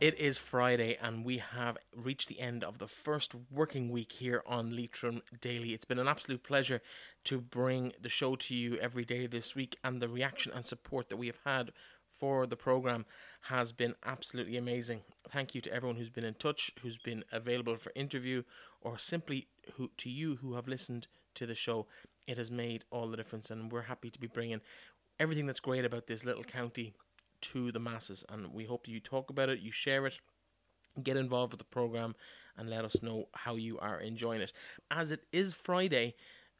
It is Friday, and we have reached the end of the first working week here on Leitrim Daily. It's been an absolute pleasure to bring the show to you every day this week, and the reaction and support that we have had for the program has been absolutely amazing. Thank you to everyone who's been in touch, who's been available for interview, or simply who to you who have listened to the show. It has made all the difference, and we're happy to be bringing everything that's great about this little county to the masses. And we hope you talk about it, you share it, get involved with the program, and let us know how you are enjoying it. As it is Friday,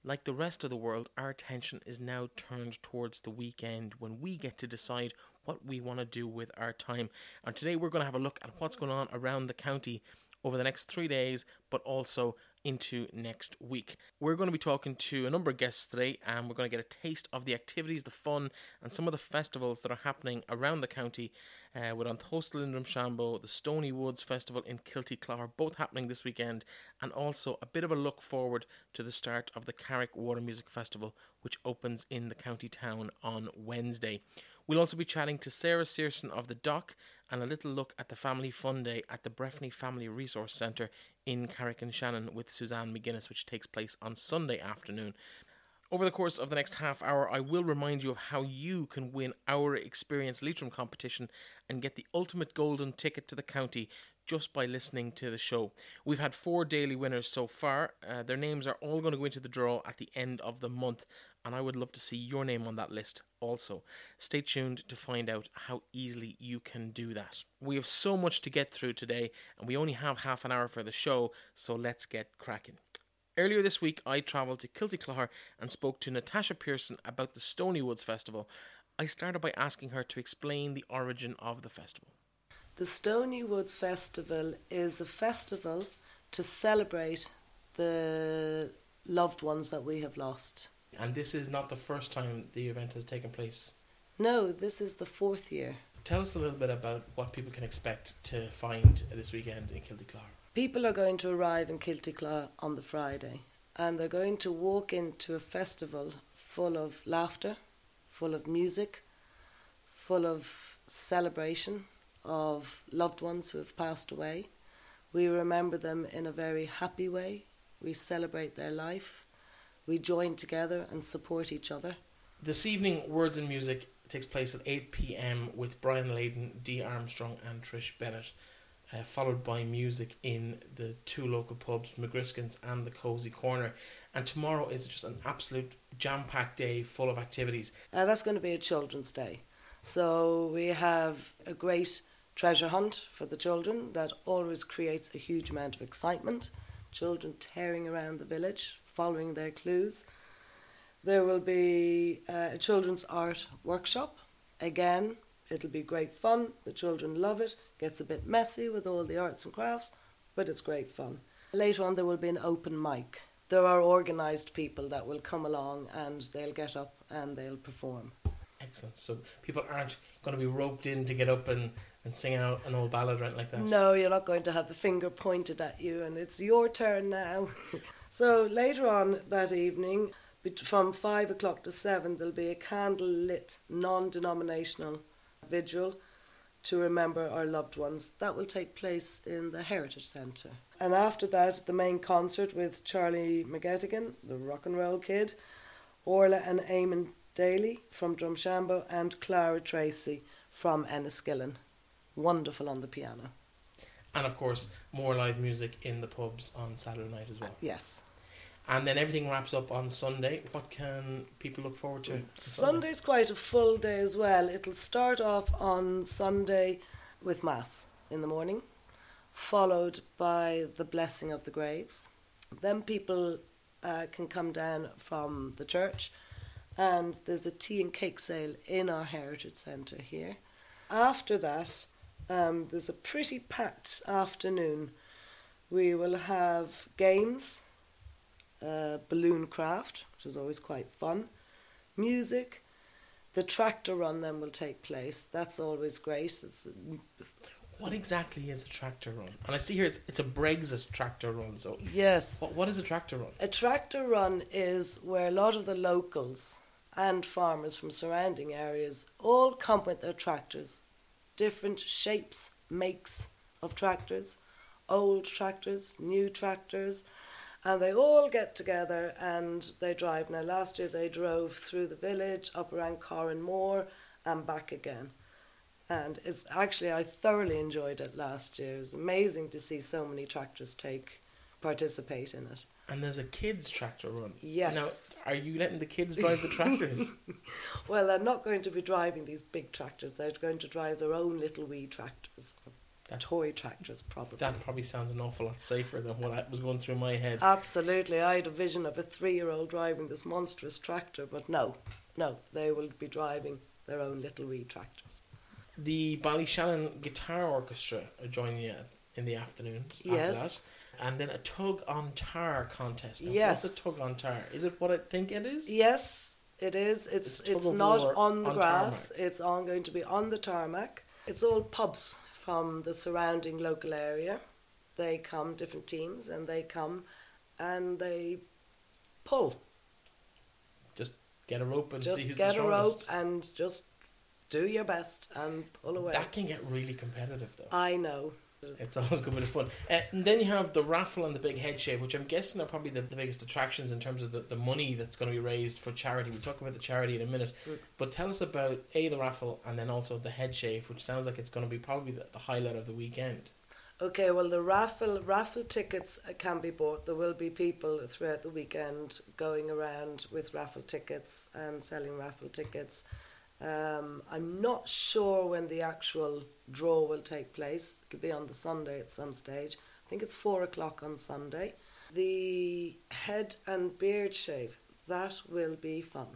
like the rest of the world, our attention is now turned towards the weekend when we get to decide what we want to do with our time. And today we're going to have a look at what's going on around the county over the next three days, but also into next week. We're going to be talking to a number of guests today, and we're going to get a taste of the activities, the fun, and some of the festivals that are happening around the county. Uh, with An Tóstal in Drumshanbo, the Stony Woods Festival in Kiltyclogher, both happening this weekend, and also a bit of a look forward to the start of the Carrick Water Music Festival, which opens in the county town on Wednesday. We'll also be chatting to Sarah Searson of the Dock and a little look at the Family Fun Day at the Breffni Family Resource Centre in Carrick-on-Shannon with Suzanne McGuinness, which takes place on Sunday afternoon. Over the course of the next half hour, I will remind you of how you can win our Experience Leitrim competition and get the ultimate golden ticket to the county just by listening to the show. We've had four daily winners so far. Uh, their names are all going to go into the draw at the end of the month, and I would love to see your name on that list also. Stay tuned to find out how easily you can do that. We have so much to get through today, and we only have half an hour for the show, so let's get cracking. Earlier this week, I travelled to Kilty and spoke to Natasha Pearson about the Stony Woods Festival. I started by asking her to explain the origin of the festival. The Stony Woods Festival is a festival to celebrate the loved ones that we have lost. And this is not the first time the event has taken place. No, this is the fourth year. Tell us a little bit about what people can expect to find this weekend in Kilty People are going to arrive in Kiltyclogher on the Friday and they're going to walk into a festival full of laughter, full of music, full of celebration, of loved ones who have passed away. We remember them in a very happy way. We celebrate their life. We join together and support each other. This evening, Words and Music takes place at 8 pm with Brian Leyden, Dee Armstrong, and Trish Bennett, uh, followed by music in the two local pubs, McGriskin's and the Cozy Corner. And tomorrow is just an absolute jam packed day full of activities. Uh, that's going to be a children's day. So we have a great treasure hunt for the children that always creates a huge amount of excitement. Children tearing around the village, following their clues. There will be uh, a children's art workshop. Again, it'll be great fun. The children love it. Gets a bit messy with all the arts and crafts, but it's great fun. Later on, there will be an open mic. There are organised people that will come along and they'll get up and they'll perform. Excellent. So people aren't going to be roped in to get up and, and sing out an old ballad or anything like that? No, you're not going to have the finger pointed at you and it's your turn now. so later on that evening, from five o'clock to seven, there'll be a candle lit, non denominational vigil to remember our loved ones. That will take place in the Heritage Centre. And after that, the main concert with Charlie McGettigan, the rock and roll kid, Orla and Eamon Daly from Drumshanbo, and Clara Tracy from Enniskillen. Wonderful on the piano. And of course, more live music in the pubs on Saturday night as well. Uh, yes. And then everything wraps up on Sunday. What can people look forward to? Sunday's quite a full day as well. It'll start off on Sunday with Mass in the morning, followed by the blessing of the graves. Then people uh, can come down from the church, and there's a tea and cake sale in our Heritage Centre here. After that, um, there's a pretty packed afternoon. We will have games uh, balloon craft, which is always quite fun, music. The tractor run then will take place. That's always great. It's, what exactly is a tractor run? And I see here it's, it's a Brexit tractor run. So yes, what, what is a tractor run? A tractor run is where a lot of the locals and farmers from surrounding areas all come with their tractors, different shapes makes of tractors, old tractors, new tractors, and they all get together and they drive. Now, last year they drove through the village, up around Corranmore, and back again. And it's actually, I thoroughly enjoyed it last year. It was amazing to see so many tractors take participate in it. And there's a kids tractor run. Yes. Now, are you letting the kids drive the tractors? Well, they're not going to be driving these big tractors. They're going to drive their own little wee tractors, That- toy tractors, probably. that probably sounds an awful lot safer than what I was going through my head. Absolutely. I had a vision of a three year old driving this monstrous tractor, but no, no, they will be driving their own little wee tractors. The Ballyshannon Guitar Orchestra are joining you in the afternoon after Yes. that. And then a tug on tar contest. Now, Yes. What's a tug on tar? Is it what I think it is? Yes, it is. It's It's it's, not on the on grass. tarmac. It's on going to be on the tarmac. It's all pubs from the surrounding local area. They come, different teams, and they come and they pull. Just get a rope and just see who's get the a rope and just do your best and pull away. That can get really competitive though. I know. It's always good bit of fun. Uh, and then you have the raffle and the big head shave, which I'm guessing are probably the, the biggest attractions in terms of the, the money that's going to be raised for charity. We'll talk about the charity in a minute. Mm. But tell us about A, the raffle, and then also the head shave, which sounds like it's going to be probably the, the highlight of the weekend. Okay, well, the raffle raffle tickets can be bought. There will be people throughout the weekend going around with raffle tickets and selling raffle tickets. Um, I'm not sure when the actual draw will take place. It'll be on the Sunday at some stage. I think it's four o'clock on Sunday. The head and beard shave that will be fun.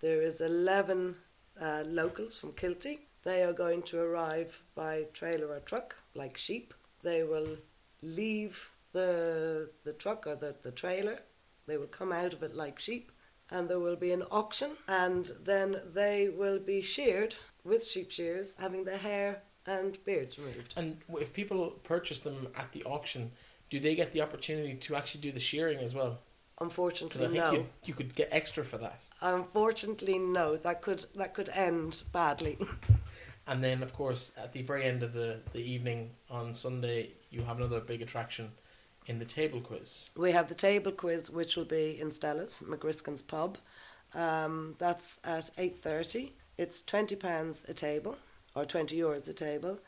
There is eleven uh, locals from Kilty. They are going to arrive by trailer or truck like sheep they will leave the the truck or the, the trailer they will come out of it like sheep and there will be an auction and then they will be sheared with sheep shears having their hair and beards removed. And if people purchase them at the auction, do they get the opportunity to actually do the shearing as well? Unfortunately I think no. you, you could get extra for that. unfortunately no. That could that could end badly. And then, of course, at the very end of the, the evening on Sunday, you have another big attraction in the table quiz. We have the table quiz, which will be in Stella's, McGriskin's pub. Um, that's at eight thirty. It's twenty pounds a table, or twenty euros a table.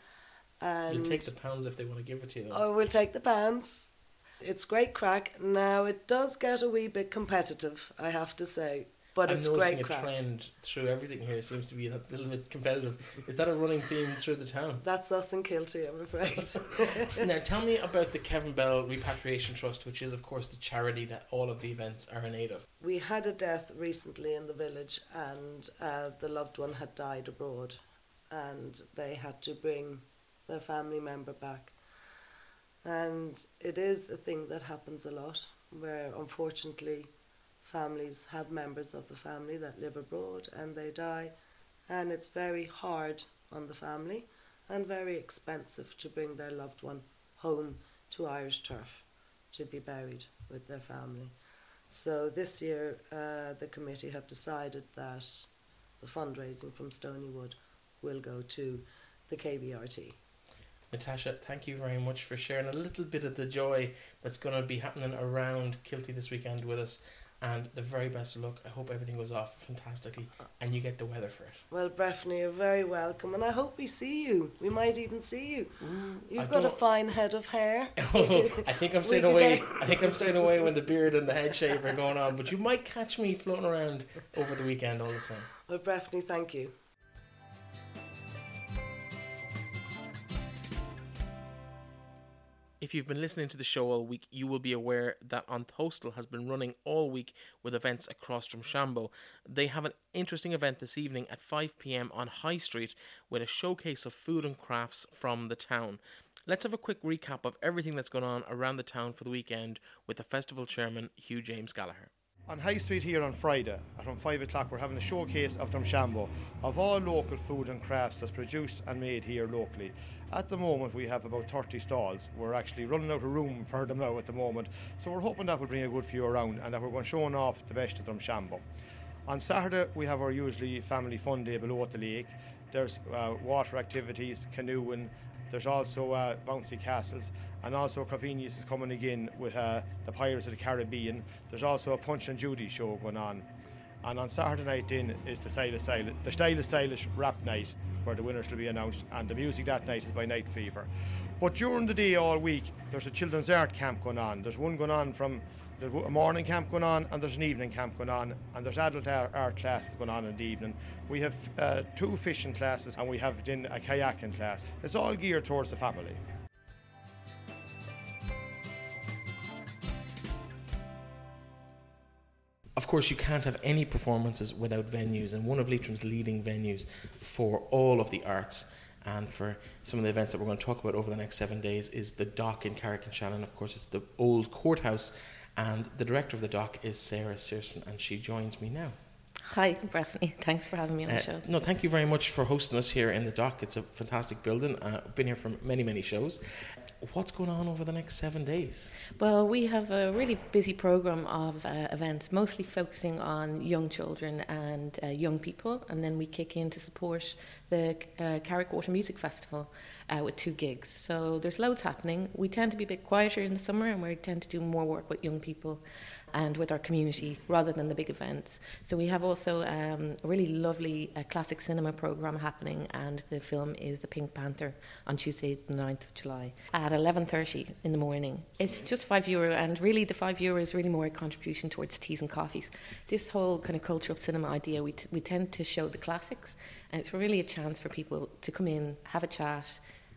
And You'll take the pounds if they want to give it to you. Oh, we'll take the pounds. It's great crack. Now it does get a wee bit competitive, I have to say, but I'm it's noticing great a crack. trend through everything here. Seems to be a little bit competitive. Is that a running theme through the town? That's us in Kilty, I'm afraid. now, tell me about the Kevin Bell Repatriation Trust, which is, of course, the charity that all of the events are in aid of. we had a death recently in the village, and uh, the loved one had died abroad, and they had to bring their family member back. And it is a thing that happens a lot, where unfortunately families have members of the family that live abroad and they die, and it's very hard on the family and very expensive to bring their loved one home to Irish turf to be buried with their family. So this year, uh, the committee have decided that the fundraising from Stonywood will go to the KBRT. Natasha, thank you very much for sharing a little bit of the joy that's going to be happening around Kilty this weekend with us. And the very best of luck. I hope everything goes off fantastically and you get the weather for it. Well, Breffney, you're very welcome, and I hope we see you. We might even see you. Mm. I You've got a don't- fine head of hair. I think I'm staying We could away. I think I'm staying away when the beard and the head shave are going on. But you might catch me floating around over the weekend all the same. Well, Breffney, thank you. If you've been listening to the show all week, you will be aware that An Tóstal has been running all week with events across Drumshanbo. They have an interesting event this evening at 5 pm on High Street with a showcase of food and crafts from the town. Let's have a quick recap of everything that's going on around the town for the weekend with the festival chairman, Hugh James Gallagher. On High Street here on Friday, at around 5 o'clock, we're having a showcase of Drumshanbo of all local food and crafts that's produced and made here locally. At the moment, we have about 30 stalls. We're actually running out of room for them now at the moment, so we're hoping that will bring a good few around and that we're going to showing off the best of Drumshanbo. On Saturday, we have our usually family fun day below at the lake. There's uh, water activities, canoeing, There's also uh, Bouncy Castles, and also Convenience is coming again with uh, the Pirates of the Caribbean. There's also a Punch and Judy show going on. And on Saturday night then is the Stylish Stylish, the Stylish Stylish rap night where the winners will be announced and the music that night is by Night Fever. But during the day all week there's a children's art camp going on. There's one going on from there's a morning camp going on and there's an evening camp going on and there's adult art, art classes going on in the evening. We have uh, two fishing classes and we have then a kayaking class. It's all geared towards the family. Course, you can't have any performances without venues, and one of Leitrim's leading venues for all of the arts and for some of the events that we're going to talk about over the next seven days is the dock in Carrick-on-Shannon. Of course, it's the old courthouse, and the director of the dock is Sarah Searson, and she joins me now. Hi, Breffney. Thanks for having me on Uh, the show. no, thank you very much for hosting us here in the dock. It's a fantastic building. Uh, I've been here for many, many shows. What's going on over the next seven days? Well, we have a really busy program of uh, events, mostly focusing on young children and uh, young people, and then we kick in to support the uh, Carrick Water Music Festival uh, with two gigs. So there's loads happening. We tend to be a bit quieter in the summer, and we tend to do more work with young people and with our community rather than the big events. So we have also um, a really lovely uh, classic cinema program happening, and the film is The Pink Panther on Tuesday, the 9th of July at 11:30 in the morning. It's just five euro, and really the five euro is really more a contribution towards teas and coffees. This whole kind of cultural cinema idea, we t- we tend to show the classics, and it's really a chance for people to come in, have a chat,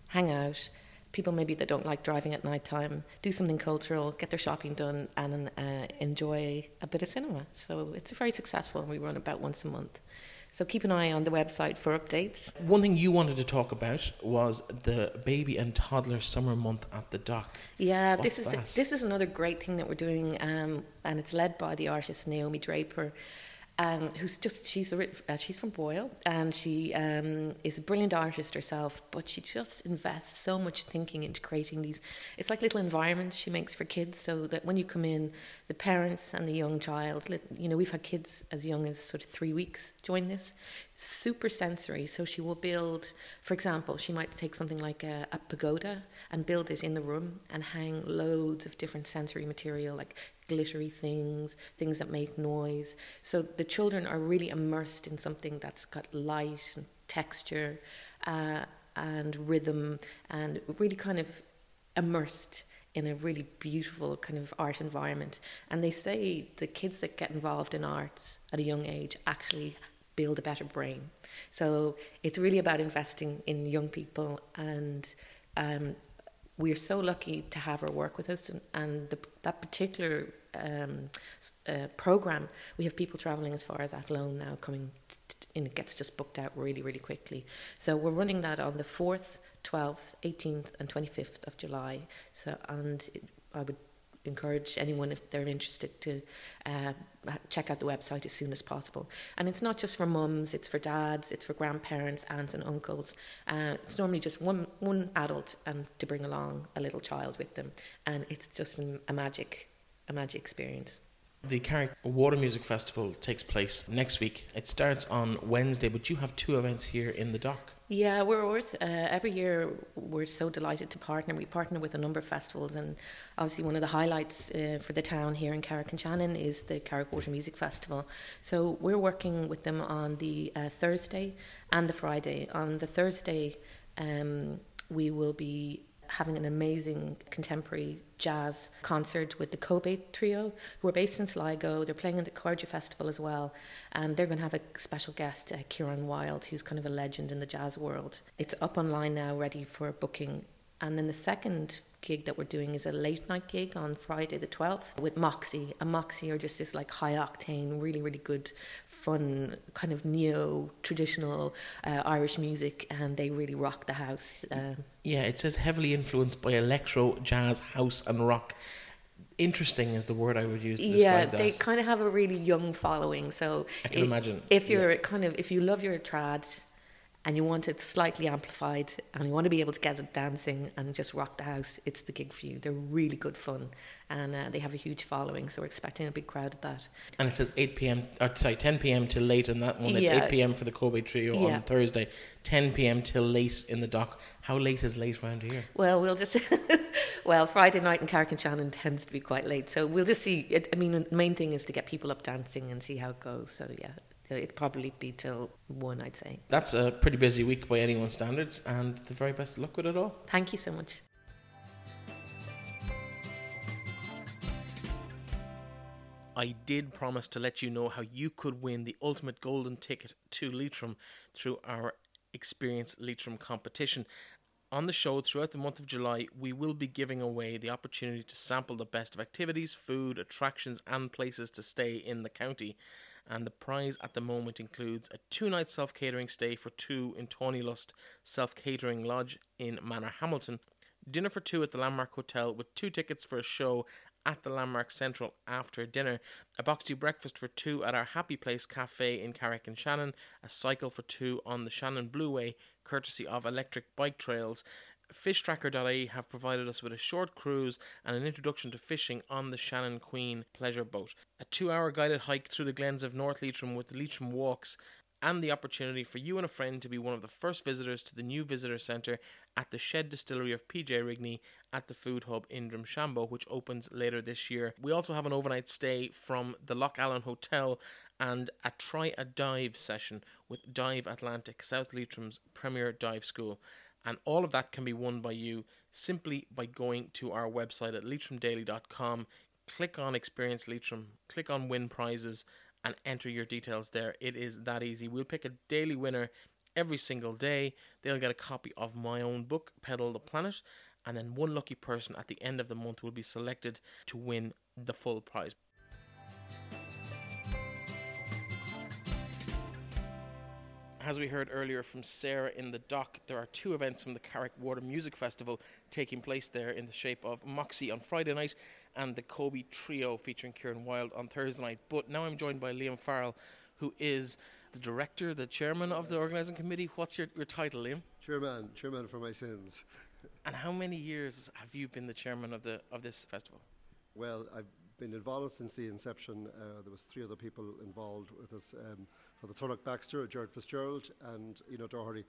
hang out people maybe that don't like driving at night time do something cultural, get their shopping done, and uh, enjoy a bit of cinema. So it's very successful, and we run about once a month. So keep an eye on the website for updates. One thing you wanted to talk about was the baby and toddler summer month at the dock. Yeah, What's this is that? this is another great thing that we're doing, um, and it's led by the artist Naomi Draper. Um, who's just she's a, uh, she's from Boyle and she um, is a brilliant artist herself, but she just invests so much thinking into creating these. It's like little environments she makes for kids, so that when you come in, the parents and the young child, you know, we've had kids as young as sort of three weeks join this. Super sensory, so she will build. For example, she might take something like a, a pagoda and build it in the room and hang loads of different sensory material like glittery things, things that make noise. So the children are really immersed in something that's got light and texture uh, and rhythm and really kind of immersed in a really beautiful kind of art environment. And they say the kids that get involved in arts at a young age actually build a better brain. So it's really about investing in young people and um, we're so lucky to have her work with us and, and the, that particular um, uh, program we have people traveling as far as Athlone now coming and it gets just booked out really really quickly. So we're running that on the 4th 12th 18th and 25th of July. So and it, I would encourage anyone if they're interested to uh, check out the website as soon as possible. And it's not just for mums; it's for dads, it's for grandparents, aunts, and uncles. Uh, it's normally just one one adult and to bring along a little child with them, and it's just a magic, a magic experience. The Carrick Water Music Festival takes place next week. It starts on Wednesday, but you have two events here in the dock. Yeah, we're uh, every year we're so delighted to partner. We partner with a number of festivals, and obviously one of the highlights uh, for the town here in Carrick-on-Shannon is the Carrick Water Music Festival. So we're working with them on the uh, Thursday and the Friday. On the Thursday, um, we will be having an amazing contemporary jazz concert with the Kobe Trio, who are based in Sligo. They're playing at the Cardia Festival as well, and they're going to have a special guest, uh, Kieran Wilde, who's kind of a legend in the jazz world. It's up online now, ready for booking. And then the second gig that we're doing is a late night gig on Friday the 12th with Moxie. And Moxie are just this like high octane, really, really good, fun, kind of neo traditional uh, Irish music, and they really rock the house. Um, Yeah, it says heavily influenced by electro, jazz, house, and rock. Interesting is the word I would use to yeah, describe that. they kind of have a really young following. So I can i- imagine, if you're kind of if you love your trad and you want it slightly amplified and you want to be able to get it dancing and just rock the house, it's the gig for you. They're really good fun and uh, they have a huge following, so we're expecting a big crowd at that. And it says 8 p.m. or sorry 10 p.m. till late on that one. It's Yeah. 8 p.m. for the Kobe Trio Yeah. on Thursday, 10 p.m. till late in the dock. How late is late round here? Well, we'll just well Friday night in Carrick-on-Shannon tends to be quite late, so we'll just see. It, I mean, the main thing is to get people up dancing and see how it goes. So yeah, it'd probably be till one, I'd say. That's a pretty busy week by anyone's standards, and the very best of luck with it all. Thank you so much. I did promise to let you know how you could win the ultimate golden ticket to Leitrim through our Experience Leitrim competition. On the show throughout the month of July, we will be giving away the opportunity to sample the best of activities, food, attractions, and places to stay in the county. And the prize at the moment includes a two night self catering stay for two in Tawnylust Self Catering Lodge in Manorhamilton, dinner for two at the Landmark Hotel with two tickets for a show at the Landmark Central after dinner, a boxty breakfast for two at our Happy Place Cafe in Carrick-on-Shannon, a cycle for two on the Shannon Blueway, courtesy of Electric Bike Trails. FishTracker.ie have provided us with a short cruise and an introduction to fishing on the Shannon Queen pleasure boat, a two hour guided hike through the glens of North Leitrim with the Leitrim Walks, and the opportunity for you and a friend to be one of the first visitors to the new visitor centre at the Shed Distillery of PJ Rigney at the Food Hub in Drumshanbo, which opens later this year. We also have an overnight stay from the Lough Allen Hotel and a try a dive session with Dive Atlantic, South Leitrim's premier dive school. And all of that can be won by you simply by going to our website at leitrimdaily.com, click on Experience Leitrim, click on Win Prizes, and enter your details there. It is that easy. We'll pick a daily winner every single day. They'll get a copy of my own book, Pedal the Planet, and then one lucky person at the end of the month will be selected to win the full prize. As we heard earlier from Sarah in the dock, there are two events from the Carrick Water Music Festival taking place there in the shape of Moxie on Friday night and the Kobe Trio featuring Kieran Wilde on Thursday night. But now I'm joined by Liam Farrell, who is the director, the chairman of the organising committee. What's your, your title, Liam? Chairman, chairman for my sins. And how many years have you been the chairman of the of this festival? Well, I've been involved since the inception. Uh, there was three other people involved with us um, for the Thurlock Baxter, Jared Fitzgerald, and Eno Doherty.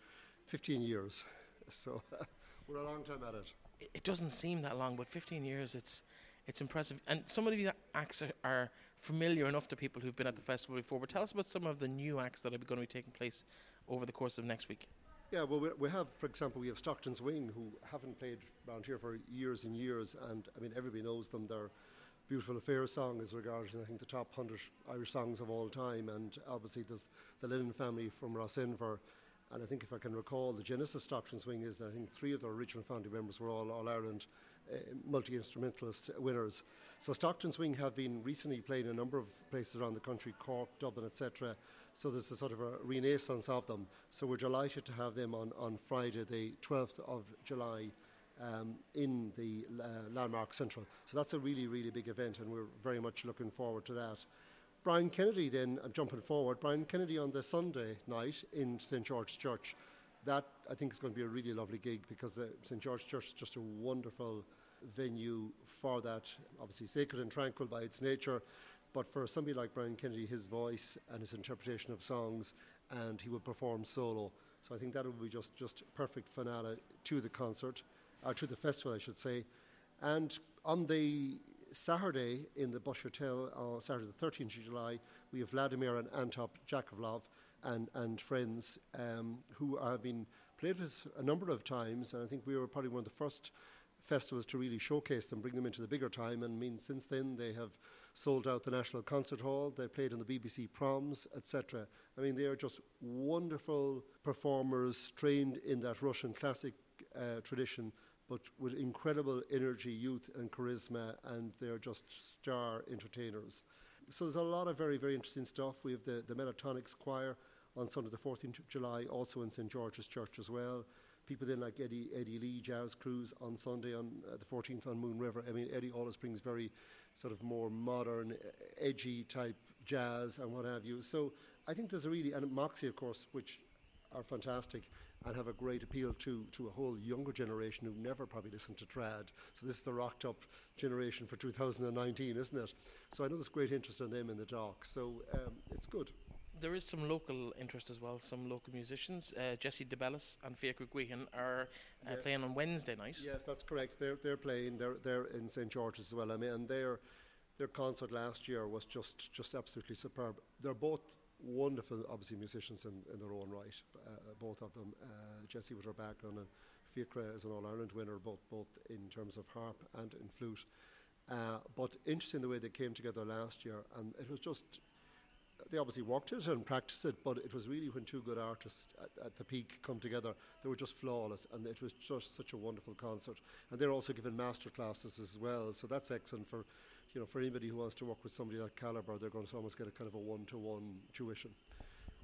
15 years. So we're a long time at it. It, it doesn't seem that long, but 15 years, it's it's impressive. And some of these acts are, are familiar enough to people who've been at the festival before. But tell us about some of the new acts that are going to be taking place over the course of next week. Yeah, well, we, we have, for example, we have Stockton's Wing, who haven't played around here for years and years, and I mean, everybody knows them. Their Beautiful Affair song is regarded, I think, the top 100 Irish songs of all time, and obviously there's the Lennon family from Rossinver, and I think if I can recall, the genesis of Stockton's Wing is that I think three of the original founding members were all All Ireland uh, multi instrumentalist winners. So Stockton's Wing have been recently playing in a number of places around the country, Cork, Dublin, etc. So there's a sort of a renaissance of them. So we're delighted to have them on, on Friday, the 12th of July, um, in the uh, Landmark Central. So that's a really, really big event, and we're very much looking forward to that. Brian Kennedy, then, I'm jumping forward, Brian Kennedy on the Sunday night in St. George's Church. That, I think, is going to be a really lovely gig because the St. George's Church is just a wonderful venue for that. Obviously, sacred and tranquil by its nature, but for somebody like Brian Kennedy, his voice and his interpretation of songs, and he will perform solo. So I think that will be just just perfect finale to the concert, or to the festival, I should say. And on the Saturday in the Bush Hotel, on Saturday the 13th of July, we have Vladimir and Anton Jakovlov and, and friends um, who have been played with us a number of times, and I think we were probably one of the first festivals to really showcase them, bring them into the bigger time. And I mean, since then they have sold out the National Concert Hall. They played on the BBC Proms, etc. I mean, they are just wonderful performers, trained in that Russian classic uh, tradition, but with incredible energy, youth, and charisma. And they're just star entertainers. So there's a lot of very, very interesting stuff. We have the the Metatonics Choir on Sunday the 14th of July, also in St George's Church as well people then like Eddie Eddie Lee Jazz Cruise on Sunday on uh, the 14th on Moon River. I mean, Eddie always brings very sort of more modern, edgy type jazz and what have you. So I think there's a really and Moxie, of course, which are fantastic and have a great appeal to, to a whole younger generation who never probably listened to trad. So this is the rocked up generation for 2019, isn't it? So I know there's great interest in them in the dock. So um, it's good. There is some local interest as well. Some local musicians, uh, Jesse DeBellis and Fiachra Guihan, are uh, Yes. playing on Wednesday night. Yes, that's correct. They're they're playing. They're they're in St George's as well. I mean, and their their concert last year was just just absolutely superb. They're both wonderful, obviously musicians in, in their own right. Uh, both of them. Uh, Jessie with her background and Fiachra is an All Ireland winner, both both in terms of harp and in flute. Uh, but interesting the way they came together last year, and it was just they obviously worked it and practiced it, but it was really when two good artists at, at the peak come together, they were just flawless, and it was just such a wonderful concert. And they're also giving master classes as well, so that's excellent for, you know, for anybody who wants to work with somebody that caliber. They're going to almost get a kind of a one-to-one tuition.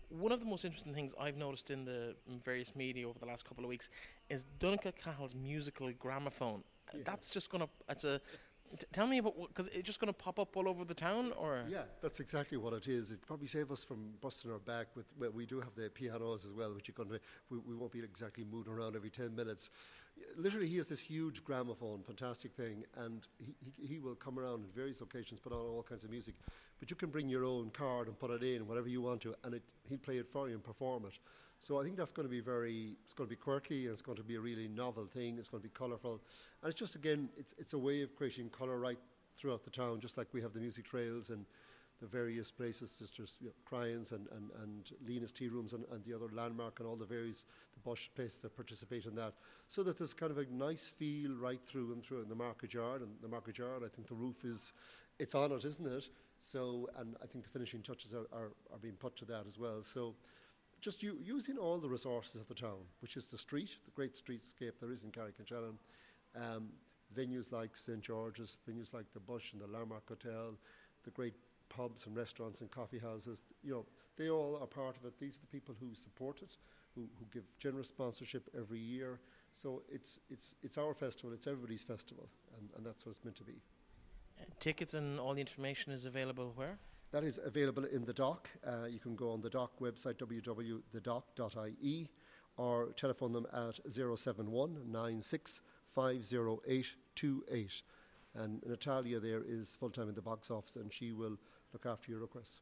One of the most interesting things I've noticed in the in various media over the last couple of weeks is Donegal Cahill's musical gramophone. Yeah. That's just gonna. It's a. T- tell me about because it's just gonna pop up all over the town, or Yeah, that's exactly what it is. It probably save us from busting our back with. Well, we do have the pianos as well, which you're going to. We, we won't be exactly moving around every ten minutes. Literally, he has this huge gramophone, fantastic thing, and he, he, he will come around at various occasions, put on all kinds of music. But you can bring your own card and put it in whatever you want to, and it, he'll play it for you and perform it. So I think that's going to be very. It's going to be quirky, and it's going to be a really novel thing. It's going to be colourful, and it's just again, it's it's a way of creating colour right throughout the town, just like we have the music trails and the various places, just you know, Cryans and, and, and Lena's Tea Rooms and, and the other landmark and all the various, the Bush places that participate in that. So that there's kind of a nice feel right through and through in the market yard. And the market yard, I think the roof is, it's on it, isn't it? So, and I think the finishing touches are, are, are being put to that as well. So, just u- using all the resources of the town, which is the street, the great streetscape there is in Carrick-on-Shannon, um, venues like St George's, venues like the Bush and the Landmark Hotel, the great pubs and restaurants and coffee houses, you know, they all are part of it. These are the people who support it, who, who give generous sponsorship every year. So it's, it's, it's our festival, it's everybody's festival, and, and that's what it's meant to be. uh, tickets and all the information is available where? That is available in the dock. Uh, you can go on the dock website, www.thedock.ie, or telephone them at 071 96 50828. And Natalia there is full time in the box office, and she will look after your requests.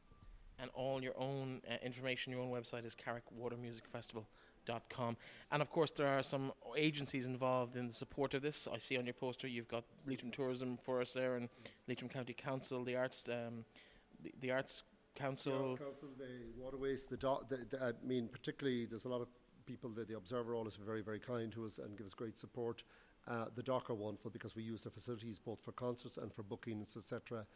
and all your own uh, information, your own website is carrickwatermusicfestival.com. And of course, there are some agencies involved in the support of this. I see on your poster you've got Leitrim Tourism for us there, and Leitrim County Council, the Arts, um, the, the Arts Council. The Arts Council, the waterways, the, do- the, the I mean, particularly there's a lot of people. The, the Observer always very, very kind to us and give us great support. Uh, the dock are wonderful because we use their facilities both for concerts and for bookings, etc.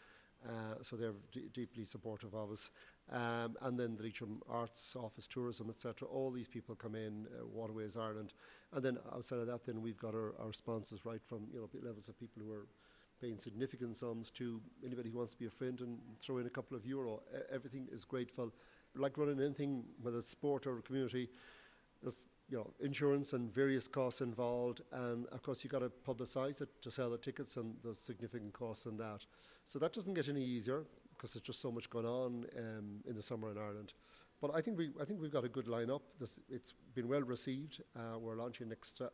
Uh, so they're d- deeply supportive of us. Um, and then the Leitrim Arts Office, Tourism, etc. All these people come in, uh, Waterways Ireland, and then outside of that, then we've got our, our sponsors right from you know levels of people who are paying significant sums to anybody who wants to be a friend and throw in a couple of euro. E- everything is grateful. Like running anything, whether it's sport or community, there's you know insurance and various costs involved, and of course you've got to publicise it to sell the tickets, and there's significant costs in that. So that doesn't get any easier because there's just so much going on um, in the summer in Ireland. But I think we I think we've got a good lineup. This, it's been well received. Uh, we're launching next uh,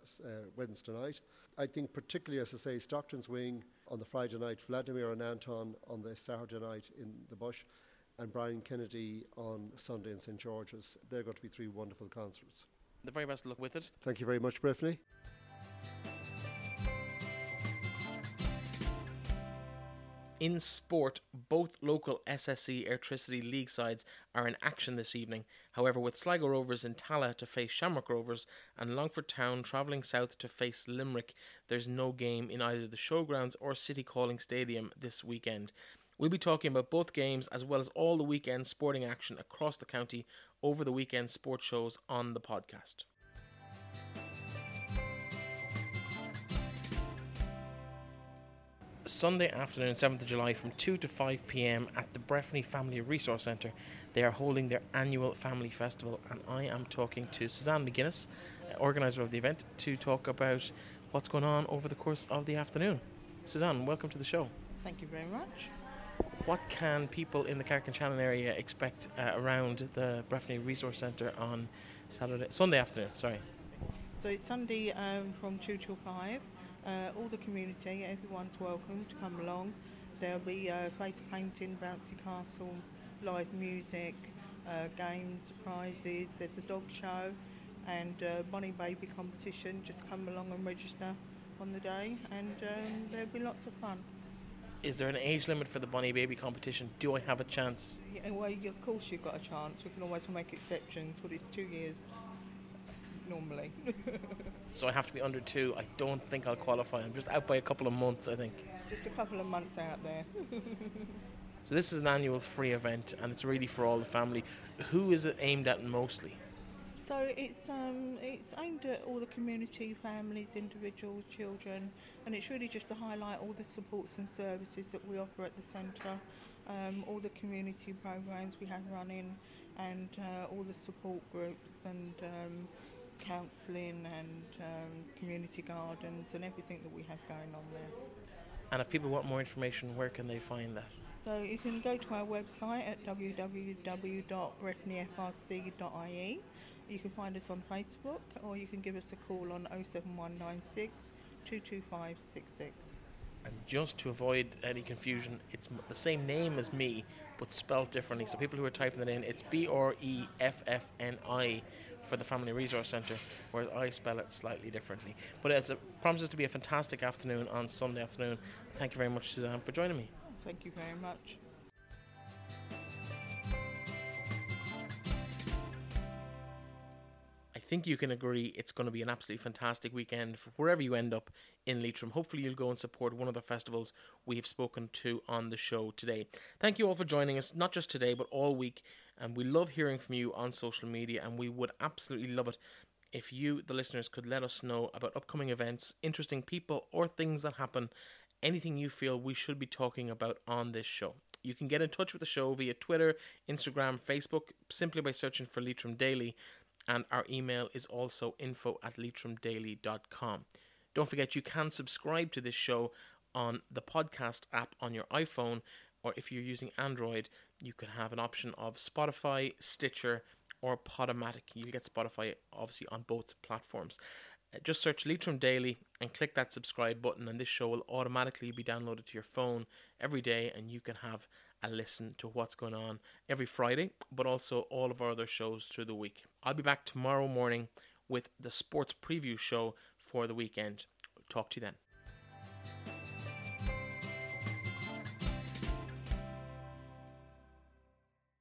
Wednesday night. I think particularly, as I say, Stockton's Wing on the Friday night, Vladimir and Anton on the Saturday night in the Bush, and Brian Kennedy on Sunday in St George's. They're going to be three wonderful concerts. The very best of luck with it. Thank you very much, Breffney. In sport, both local SSE Airtricity League sides are in action this evening. However, with Sligo Rovers in Tallaght to face Shamrock Rovers and Longford Town travelling south to face Limerick, there's no game in either the Showgrounds or City Calling Stadium this weekend. We'll be talking about both games as well as all the weekend sporting action across the county over the weekend sports shows on the podcast. Sunday afternoon, 7th of July, from 2 to 5 pm at the Breffni Family Resource Centre. They are holding their annual family festival, and I am talking to Suzanne McGuinness, uh, organiser of the event, to talk about what's going on over the course of the afternoon. Suzanne, welcome to the show. Thank you very much. What can people in the Carrick-on-Shannon area expect uh, around the Breffni Resource Centre on Saturday, Sunday afternoon. Sorry. So it's Sunday um, from 2 till 5. Uh, all the community, everyone's welcome to come along. There'll be uh, face painting, bouncy castle, live music, uh, games, prizes. There's a dog show and uh, bunny baby competition. Just come along and register on the day, and um, there'll be lots of fun. Is there an age limit for the bunny baby competition? Do I have a chance? Yeah, well, of course you've got a chance. We can always make exceptions, but it's two years normally. So I have to be under two. I don't think I'll qualify. I'm just out by a couple of months, I think. Just a couple of months out there. So this is an annual free event, and it's really for all the family. Who is it aimed at mostly? So it's um, it's aimed at all the community, families, individuals, children, and it's really just to highlight all the supports and services that we offer at the centre, um, all the community programs we have running, and uh, all the support groups and um, counselling and um, community gardens and everything that we have going on there. And if people want more information, where can they find that? So you can go to our website at www.breffnifrc.ie. You can find us on Facebook or you can give us a call on 07196 22566. And just to avoid any confusion, it's the same name as me, but spelled differently. So people who are typing it in, it's B R E F F N I for the Family Resource Centre, whereas I spell it slightly differently. But it's a, promises to be a fantastic afternoon on Sunday afternoon. Thank you very much, Suzanne, for joining me. Thank you very much. I think you can agree it's going to be an absolutely fantastic weekend for wherever you end up in Leitrim. Hopefully, you'll go and support one of the festivals we've spoken to on the show today. Thank you all for joining us, not just today, but all week. And we love hearing from you on social media, and we would absolutely love it if you, the listeners, could let us know about upcoming events, interesting people, or things that happen, anything you feel we should be talking about on this show. You can get in touch with the show via Twitter, Instagram, Facebook, simply by searching for Leitrim Daily and our email is also info at leitrimdaily.com. Don't forget you can subscribe to this show on the podcast app on your iPhone, or if you're using Android, you can have an option of Spotify, Stitcher, or Podomatic. You'll get Spotify obviously on both platforms. Just search Leitrim Daily and click that subscribe button, and this show will automatically be downloaded to your phone every day, and you can have a listen to what's going on every Friday, but also all of our other shows through the week. I'll be back tomorrow morning with the sports preview show for the weekend. Talk to you then.